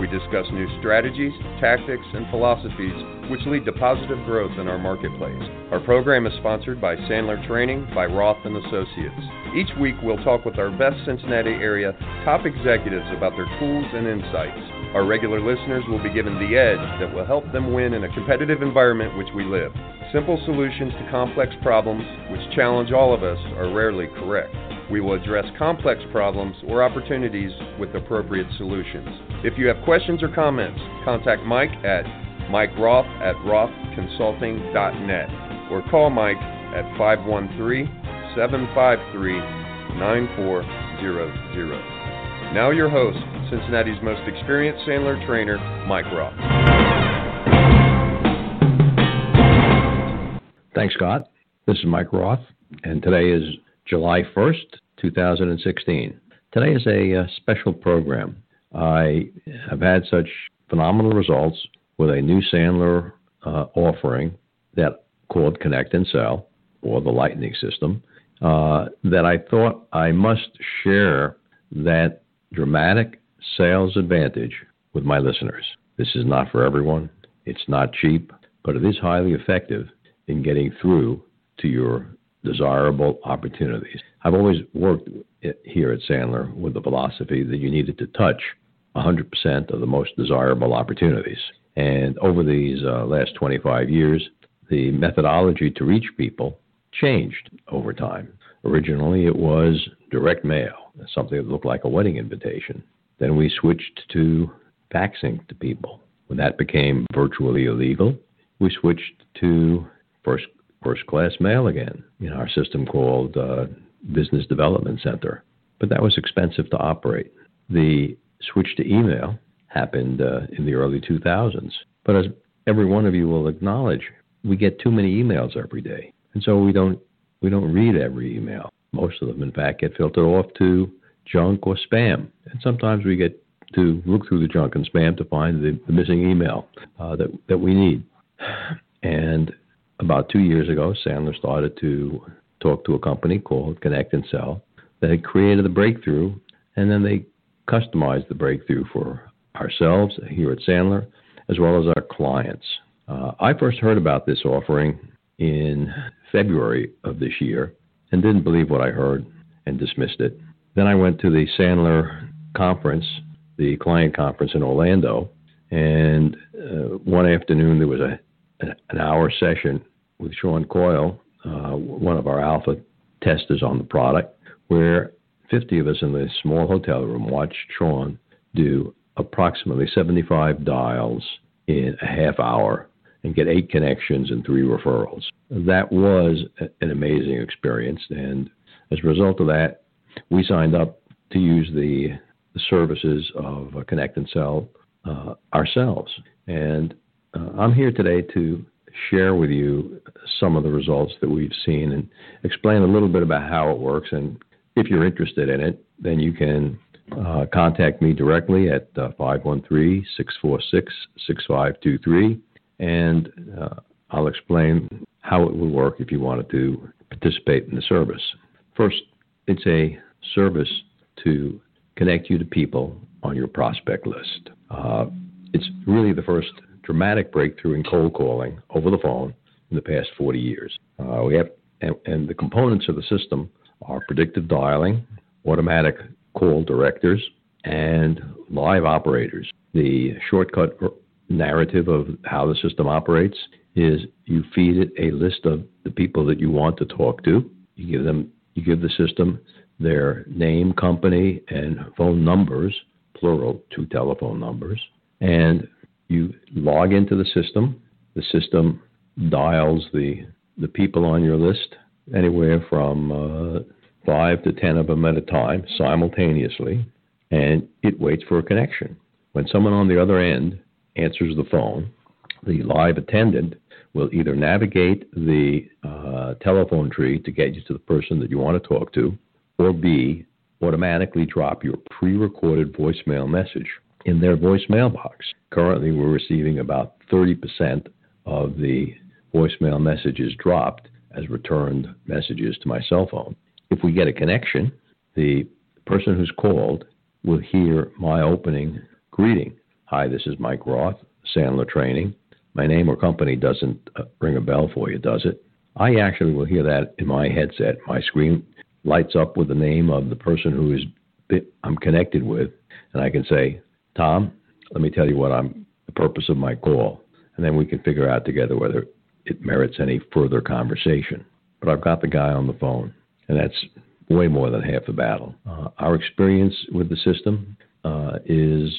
We discuss new strategies, tactics, and philosophies which lead to positive growth in our marketplace. Our program is sponsored by Sandler Training by Roth and Associates. Each week we'll talk with our best Cincinnati area top executives about their tools and insights. Our regular listeners will be given the edge that will help them win in a competitive environment which we live. Simple solutions to complex problems, which challenge all of us, are rarely correct. We will address complex problems or opportunities with appropriate solutions. If you have questions or comments, contact Mike at Mike Roth at rothconsulting.net or call Mike at 513 753 9400. Now, your host, Cincinnati's most experienced Sandler trainer, Mike Roth. Thanks, Scott. This is Mike Roth, and today is July 1st, 2016. Today is a uh, special program. I have had such phenomenal results with a new Sandler uh, offering that called Connect and Sell, or the Lightning System, uh, that I thought I must share that dramatic sales advantage with my listeners. This is not for everyone. It's not cheap, but it is highly effective in getting through to your desirable opportunities. I've always worked here at Sandler with the philosophy that you needed to touch 100% of the most desirable opportunities. And over these uh, last 25 years, the methodology to reach people changed over time. Originally, it was direct mail, something that looked like a wedding invitation. Then we switched to faxing to people. When that became virtually illegal, we switched to first first class mail again in our system called uh, Business Development Center. But that was expensive to operate. The switch to email happened uh, in the early 2000s. But as every one of you will acknowledge, we get too many emails every day, and so we don't we don't read every email. Most of them, in fact, get filtered off to junk or spam, and sometimes we get to look through the junk and spam to find the, the missing email uh, that that we need. And about two years ago, Sandler started to talk to a company called Connect and Sell that had created the breakthrough, and then they customized the breakthrough for ourselves here at Sandler as well as our clients. Uh, I first heard about this offering in February of this year and didn't believe what I heard and dismissed it. Then I went to the Sandler conference, the client conference in Orlando, and uh, one afternoon there was a hour session with Sean Coyle, uh, one of our alpha testers on the product, where 50 of us in the small hotel room watched Sean do approximately 75 dials in a half hour and get eight connections and three referrals. That was an amazing experience. And as a result of that, we signed up to use the, the services of Connect and Sell uh, ourselves. And uh, I'm here today to share with you some of the results that we've seen and explain a little bit about how it works. And if you're interested in it, then you can uh, contact me directly at uh, 513 646 6523, and uh, I'll explain how it will work if you wanted to participate in the service. First, it's a service to connect you to people on your prospect list. Uh, it's really the first dramatic breakthrough in cold calling over the phone in the past 40 years. Uh, we have, and, and the components of the system are predictive dialing, automatic call directors, and live operators. The shortcut narrative of how the system operates is you feed it a list of the people that you want to talk to. You give them you give the system their name, company, and phone numbers, plural, two telephone numbers, and you log into the system. The system dials the the people on your list, anywhere from uh, five to ten of them at a time, simultaneously, and it waits for a connection. When someone on the other end answers the phone, the live attendant will either navigate the uh, telephone tree to get you to the person that you want to talk to, or B, automatically drop your pre recorded voicemail message in their voicemail box. Currently, we're receiving about 30% of the voicemail messages dropped as returned messages to my cell phone. If we get a connection, the person who's called will hear my opening greeting. Hi, this is Mike Roth, Sandler Training. My name or company doesn't uh, ring a bell for you, does it? I actually will hear that in my headset. My screen lights up with the name of the person who is I'm connected with, and I can say, Tom, let me tell you what I'm the purpose of my call, and then we can figure out together whether it merits any further conversation. But I've got the guy on the phone, and that's way more than half the battle. Uh, our experience with the system uh, is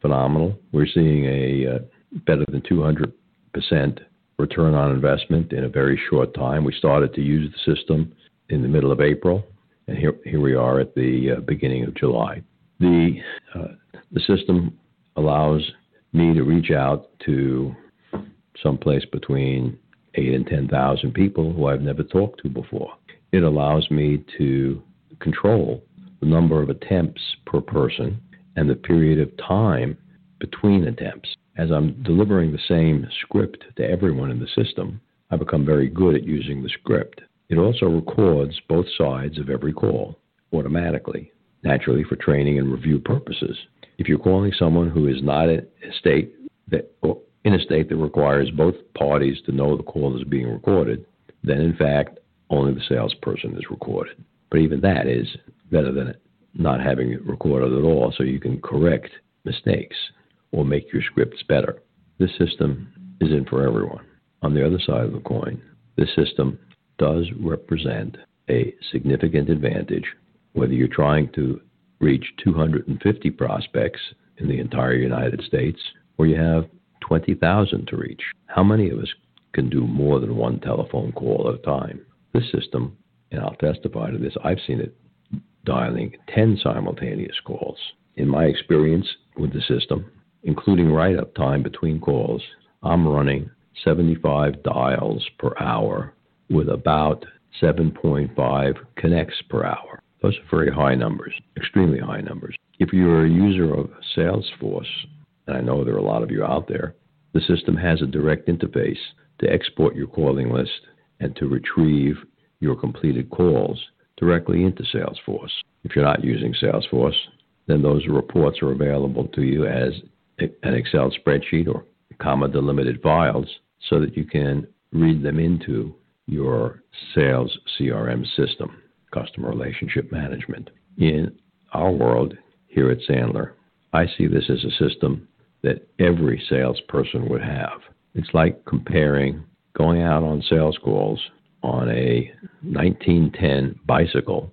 phenomenal. We're seeing a uh, better than 200% return on investment in a very short time. We started to use the system in the middle of April, and here, here we are at the uh, beginning of July. The, uh, the system allows me to reach out to someplace between eight and 10,000 people who I've never talked to before. It allows me to control the number of attempts per person and the period of time between attempts. As I'm delivering the same script to everyone in the system, I become very good at using the script. It also records both sides of every call automatically, naturally for training and review purposes. If you're calling someone who is not in a state that in a state that requires both parties to know the call is being recorded, then in fact only the salesperson is recorded. But even that is better than not having it recorded at all, so you can correct mistakes or make your scripts better. This system isn't for everyone. On the other side of the coin, this system does represent a significant advantage whether you're trying to reach 250 prospects in the entire United States or you have 20,000 to reach. How many of us can do more than one telephone call at a time? This system, and I'll testify to this, I've seen it dialing 10 simultaneous calls. In my experience with the system, including write up time between calls, I'm running 75 dials per hour with about 7.5 connects per hour. Those are very high numbers, extremely high numbers. If you're a user of Salesforce, and I know there are a lot of you out there, the system has a direct interface to export your calling list and to retrieve your completed calls directly into Salesforce. If you're not using Salesforce, then those reports are available to you as an Excel spreadsheet or comma delimited files so that you can read them into your sales CRM system, customer relationship management. In our world here at Sandler, I see this as a system that every salesperson would have. It's like comparing going out on sales calls on a 1910 bicycle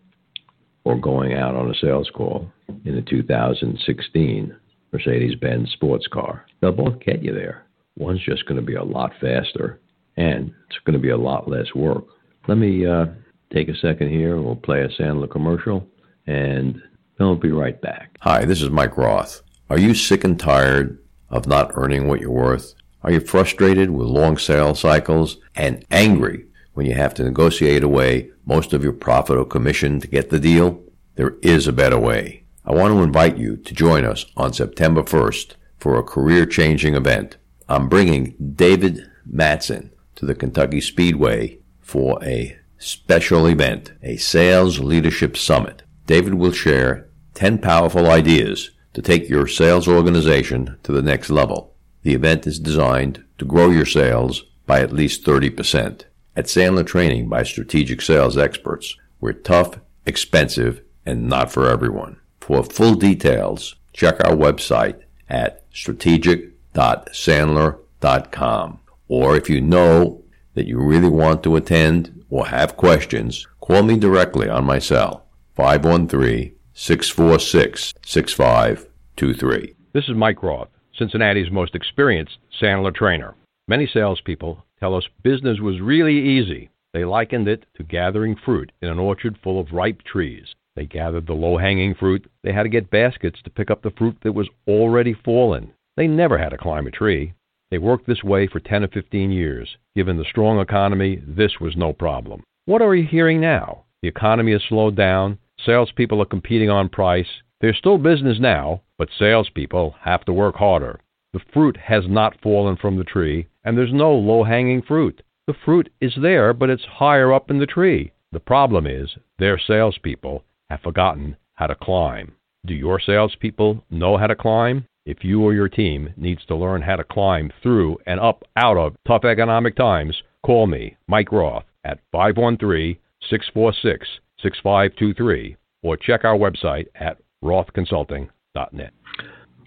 or going out on a sales call in a 2016 Mercedes Benz sports car. They'll both get you there. One's just going to be a lot faster and it's going to be a lot less work. Let me uh, take a second here. We'll play a Sandler commercial and then we'll be right back. Hi, this is Mike Roth. Are you sick and tired of not earning what you're worth? Are you frustrated with long sales cycles and angry when you have to negotiate away most of your profit or commission to get the deal? There is a better way. I want to invite you to join us on September 1st for a career changing event. I'm bringing David Mattson to the Kentucky Speedway for a special event, a sales leadership summit. David will share 10 powerful ideas to take your sales organization to the next level. The event is designed to grow your sales by at least 30%. At Sandler Training by strategic sales experts, we're tough, expensive, and not for everyone. For full details, check our website at strategic.sandler.com. Or if you know that you really want to attend or have questions, call me directly on my cell, 513 646 6523. This is Mike Roth Cincinnati's most experienced Sandler trainer. Many salespeople tell us business was really easy. They likened it to gathering fruit in an orchard full of ripe trees. They gathered the low hanging fruit. They had to get baskets to pick up the fruit that was already fallen. They never had to climb a tree. They worked this way for 10 or 15 years. Given the strong economy, this was no problem. What are we hearing now? The economy has slowed down. Salespeople are competing on price. There's still business now, but salespeople have to work harder. The fruit has not fallen from the tree, and there's no low hanging fruit. The fruit is there, but it's higher up in the tree. The problem is their salespeople have forgotten how to climb. Do your salespeople know how to climb? If you or your team needs to learn how to climb through and up out of tough economic times, call me, Mike Roth, at 513 646 6523 or check our website at rothconsulting.net.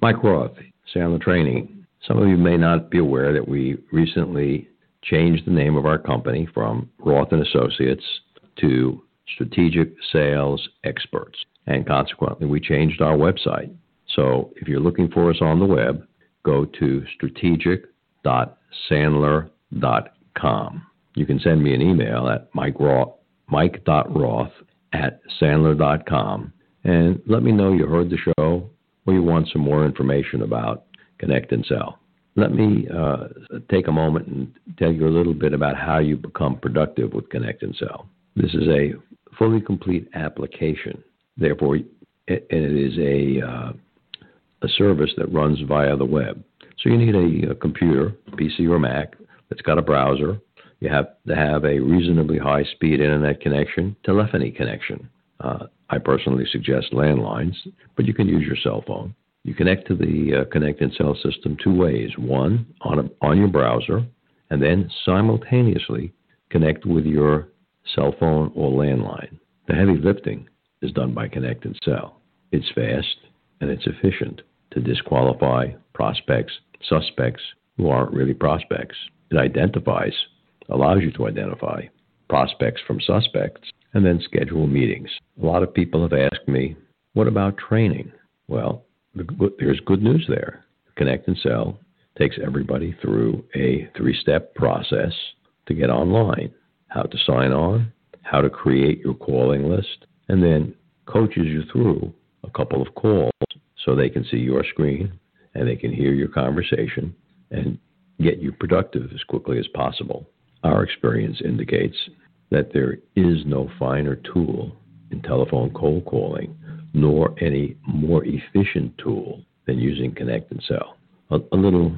Mike Roth, Sandler Training. Some of you may not be aware that we recently changed the name of our company from Roth and Associates to Strategic Sales Experts. And consequently, we changed our website. So if you're looking for us on the web, go to strategic.sandler.com. You can send me an email at mike.roth, mike.roth at sandler.com and let me know you heard the show or you want some more information about Connect and Sell. Let me uh, take a moment and tell you a little bit about how you become productive with Connect and Sell. This is a fully complete application. Therefore, it, it is a uh, a service that runs via the web. So you need a, a computer, PC or Mac, that's got a browser. You have to have a reasonably high speed internet connection, telephony connection. Uh, I personally suggest landlines, but you can use your cell phone. You connect to the uh, Connect and Sell system two ways. One, on, a, on your browser, and then simultaneously connect with your cell phone or landline. The heavy lifting is done by Connect and Sell. It's fast and it's efficient to disqualify prospects, suspects who aren't really prospects. It identifies, allows you to identify prospects from suspects, and then schedule meetings. A lot of people have asked me, what about training? Well, there's good news there. Connect and Sell takes everybody through a three step process to get online how to sign on, how to create your calling list, and then coaches you through a couple of calls so they can see your screen and they can hear your conversation and get you productive as quickly as possible. Our experience indicates that there is no finer tool in telephone cold calling, nor any more efficient tool than using Connect and Sell. A, a little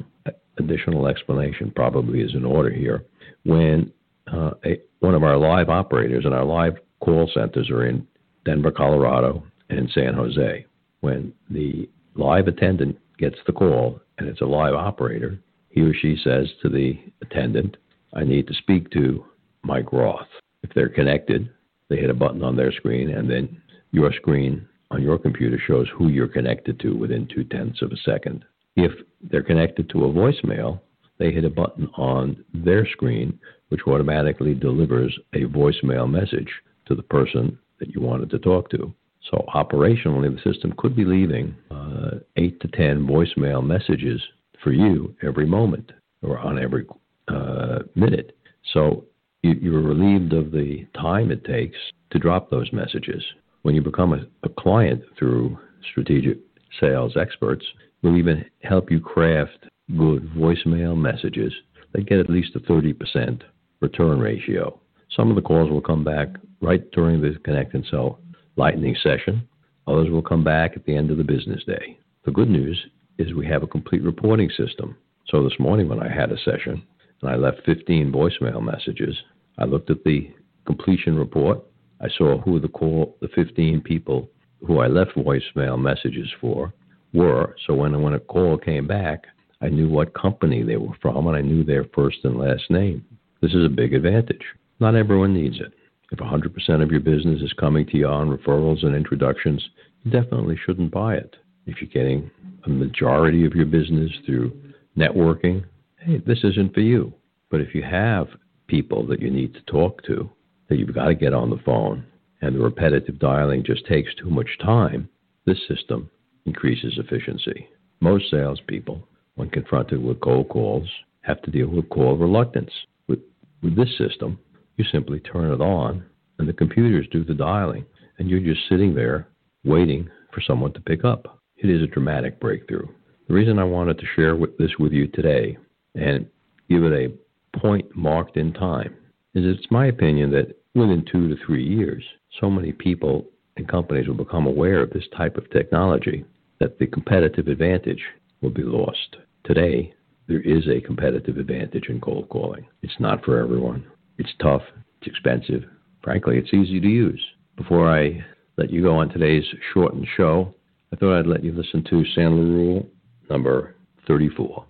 additional explanation probably is in order here. When uh, a, one of our live operators and our live call centers are in Denver, Colorado, and San Jose. When the live attendant gets the call and it's a live operator, he or she says to the attendant, I need to speak to Mike Roth. If they're connected, they hit a button on their screen, and then your screen on your computer shows who you're connected to within two tenths of a second. If they're connected to a voicemail, they hit a button on their screen, which automatically delivers a voicemail message to the person that you wanted to talk to. So operationally, the system could be leaving uh, eight to ten voicemail messages for you every moment or on every uh, minute. So you, are relieved of the time it takes to drop those messages. When you become a, a client through strategic sales experts, we'll even help you craft good voicemail messages that get at least a 30% return ratio. Some of the calls will come back right during the Connect and Sell Lightning session. Others will come back at the end of the business day. The good news is we have a complete reporting system. So this morning when I had a session and I left 15 voicemail messages, I looked at the completion report. I saw who the call, the 15 people who I left voicemail messages for were. So when when a call came back, I knew what company they were from and I knew their first and last name. This is a big advantage. Not everyone needs it. If 100% of your business is coming to you on referrals and introductions, you definitely shouldn't buy it. If you're getting a majority of your business through networking, hey, this isn't for you. But if you have people that you need to talk to, that you've got to get on the phone, and the repetitive dialing just takes too much time, this system increases efficiency. Most salespeople when confronted with cold calls, have to deal with call reluctance. With, with this system, you simply turn it on and the computers do the dialing, and you're just sitting there waiting for someone to pick up. It is a dramatic breakthrough. The reason I wanted to share this with you today and give it a point marked in time is it's my opinion that within two to three years, so many people and companies will become aware of this type of technology that the competitive advantage will be lost. Today, there is a competitive advantage in cold calling. It's not for everyone. It's tough, it's expensive. Frankly, it's easy to use. Before I let you go on today's shortened show, I thought I'd let you listen to Sandler Rule number 34.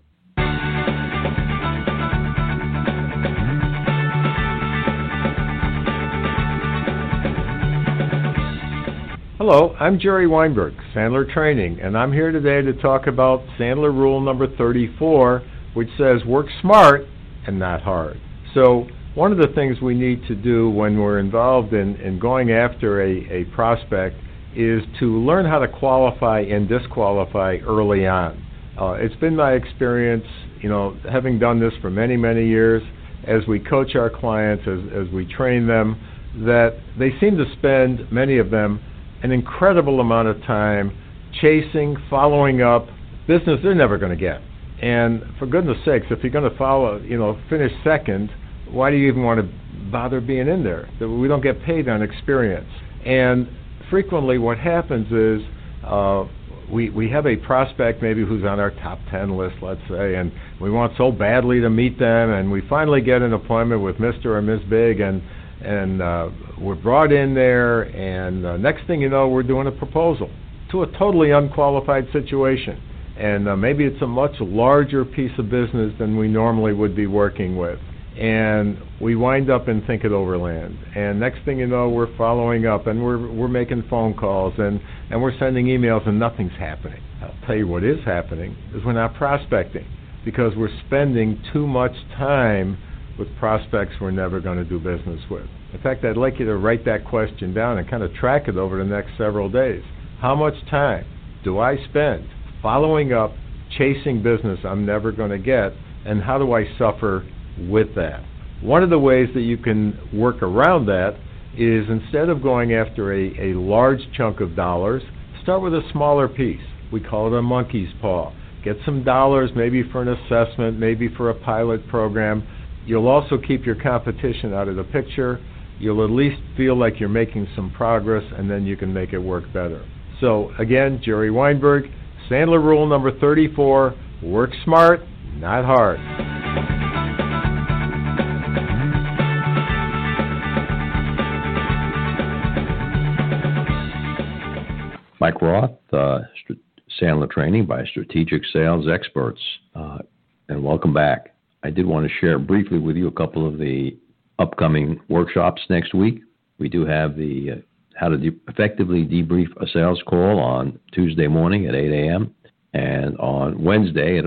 Hello, I'm Jerry Weinberg, Sandler Training, and I'm here today to talk about Sandler Rule number 34, which says work smart and not hard. So, one of the things we need to do when we're involved in, in going after a, a prospect is to learn how to qualify and disqualify early on. Uh, it's been my experience, you know, having done this for many, many years, as we coach our clients, as, as we train them, that they seem to spend, many of them, an incredible amount of time chasing, following up business they're never going to get. And for goodness sakes, if you're going to follow, you know, finish second, why do you even want to bother being in there? We don't get paid on experience. And frequently, what happens is uh, we we have a prospect maybe who's on our top ten list, let's say, and we want so badly to meet them, and we finally get an appointment with Mr. or Ms. Big, and and uh, we're brought in there, and uh, next thing you know, we're doing a proposal to a totally unqualified situation. And uh, maybe it's a much larger piece of business than we normally would be working with. And we wind up in Think It Overland. And next thing you know, we're following up and we're, we're making phone calls and, and we're sending emails and nothing's happening. I'll tell you what is happening is we're not prospecting because we're spending too much time with prospects we're never going to do business with. In fact, I'd like you to write that question down and kind of track it over the next several days. How much time do I spend following up, chasing business I'm never going to get, and how do I suffer with that? One of the ways that you can work around that is instead of going after a, a large chunk of dollars, start with a smaller piece. We call it a monkey's paw. Get some dollars, maybe for an assessment, maybe for a pilot program, You'll also keep your competition out of the picture. You'll at least feel like you're making some progress, and then you can make it work better. So, again, Jerry Weinberg, Sandler Rule number 34 work smart, not hard. Mike Roth, uh, Sandler Training by Strategic Sales Experts. Uh, and welcome back. I did want to share briefly with you a couple of the upcoming workshops next week. We do have the uh, how to de- effectively debrief a sales call on Tuesday morning at 8 a.m. and on Wednesday at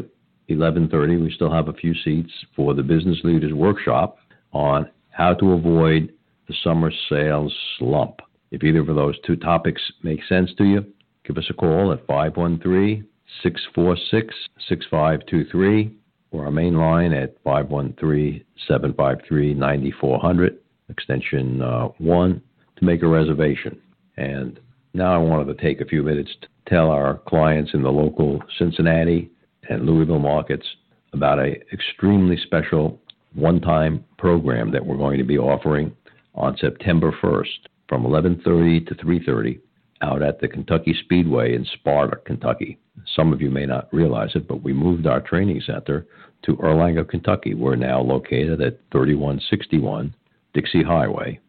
11:30 we still have a few seats for the business leaders workshop on how to avoid the summer sales slump. If either of those two topics make sense to you, give us a call at 513 646 6523 or our main line at 513-753-9400, extension uh, 1, to make a reservation. And now I wanted to take a few minutes to tell our clients in the local Cincinnati and Louisville markets about a extremely special one-time program that we're going to be offering on September 1st from 11:30 to 3:30 out at the Kentucky Speedway in Sparta, Kentucky. Some of you may not realize it, but we moved our training center to Erlanger, Kentucky. We're now located at 3161 Dixie Highway,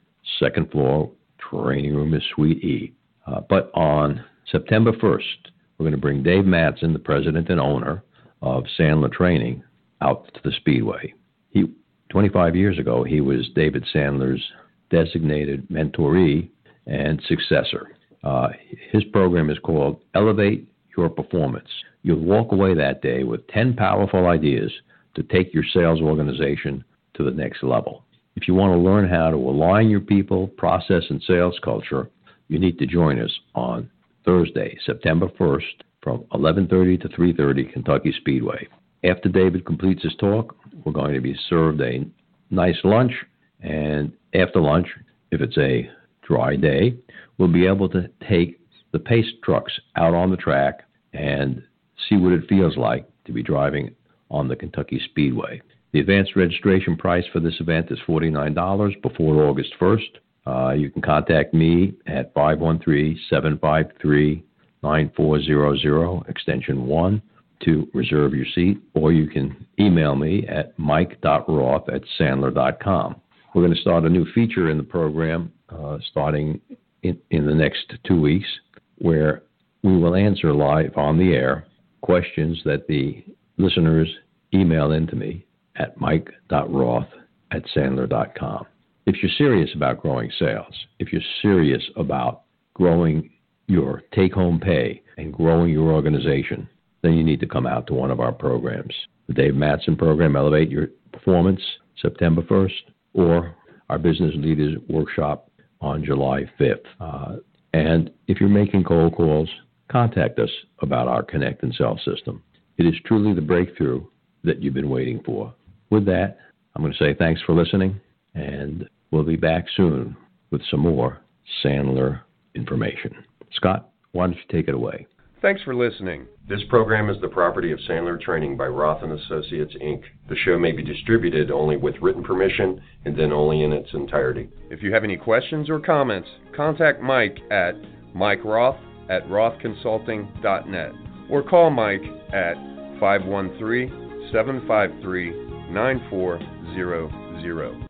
second floor. Training room is Suite E. Uh, but on September 1st, we're going to bring Dave Mattson, the president and owner of Sandler Training, out to the Speedway. He 25 years ago, he was David Sandler's designated mentoree and successor. Uh, his program is called Elevate Your Performance. You'll walk away that day with 10 powerful ideas to take your sales organization to the next level. If you want to learn how to align your people, process, and sales culture, you need to join us on Thursday, September 1st from 11:30 to 3:30 Kentucky Speedway. After David completes his talk, we're going to be served a nice lunch, and after lunch, if it's a dry day, we'll be able to take the pace trucks out on the track and see what it feels like to be driving on the Kentucky Speedway. The advanced registration price for this event is $49 before August 1st. Uh, you can contact me at 513 753 9400, extension 1, to reserve your seat, or you can email me at mike.roth at sandler.com. We're going to start a new feature in the program uh, starting in, in the next two weeks where we will answer live on the air questions that the listeners email into me at mike.roth at sandler.com. If you're serious about growing sales, if you're serious about growing your take home pay and growing your organization, then you need to come out to one of our programs. The Dave Mattson program, Elevate Your Performance, September 1st, or our Business Leaders Workshop on July 5th. Uh, and if you're making cold calls, contact us about our Connect and Sell system. It is truly the breakthrough that you've been waiting for. With that, I'm going to say thanks for listening, and we'll be back soon with some more Sandler information. Scott, why don't you take it away? Thanks for listening. This program is the property of Sandler Training by Roth and Associates Inc. The show may be distributed only with written permission and then only in its entirety. If you have any questions or comments, contact Mike at Mike Roth at rothconsulting.net or call Mike at 513 753 9400.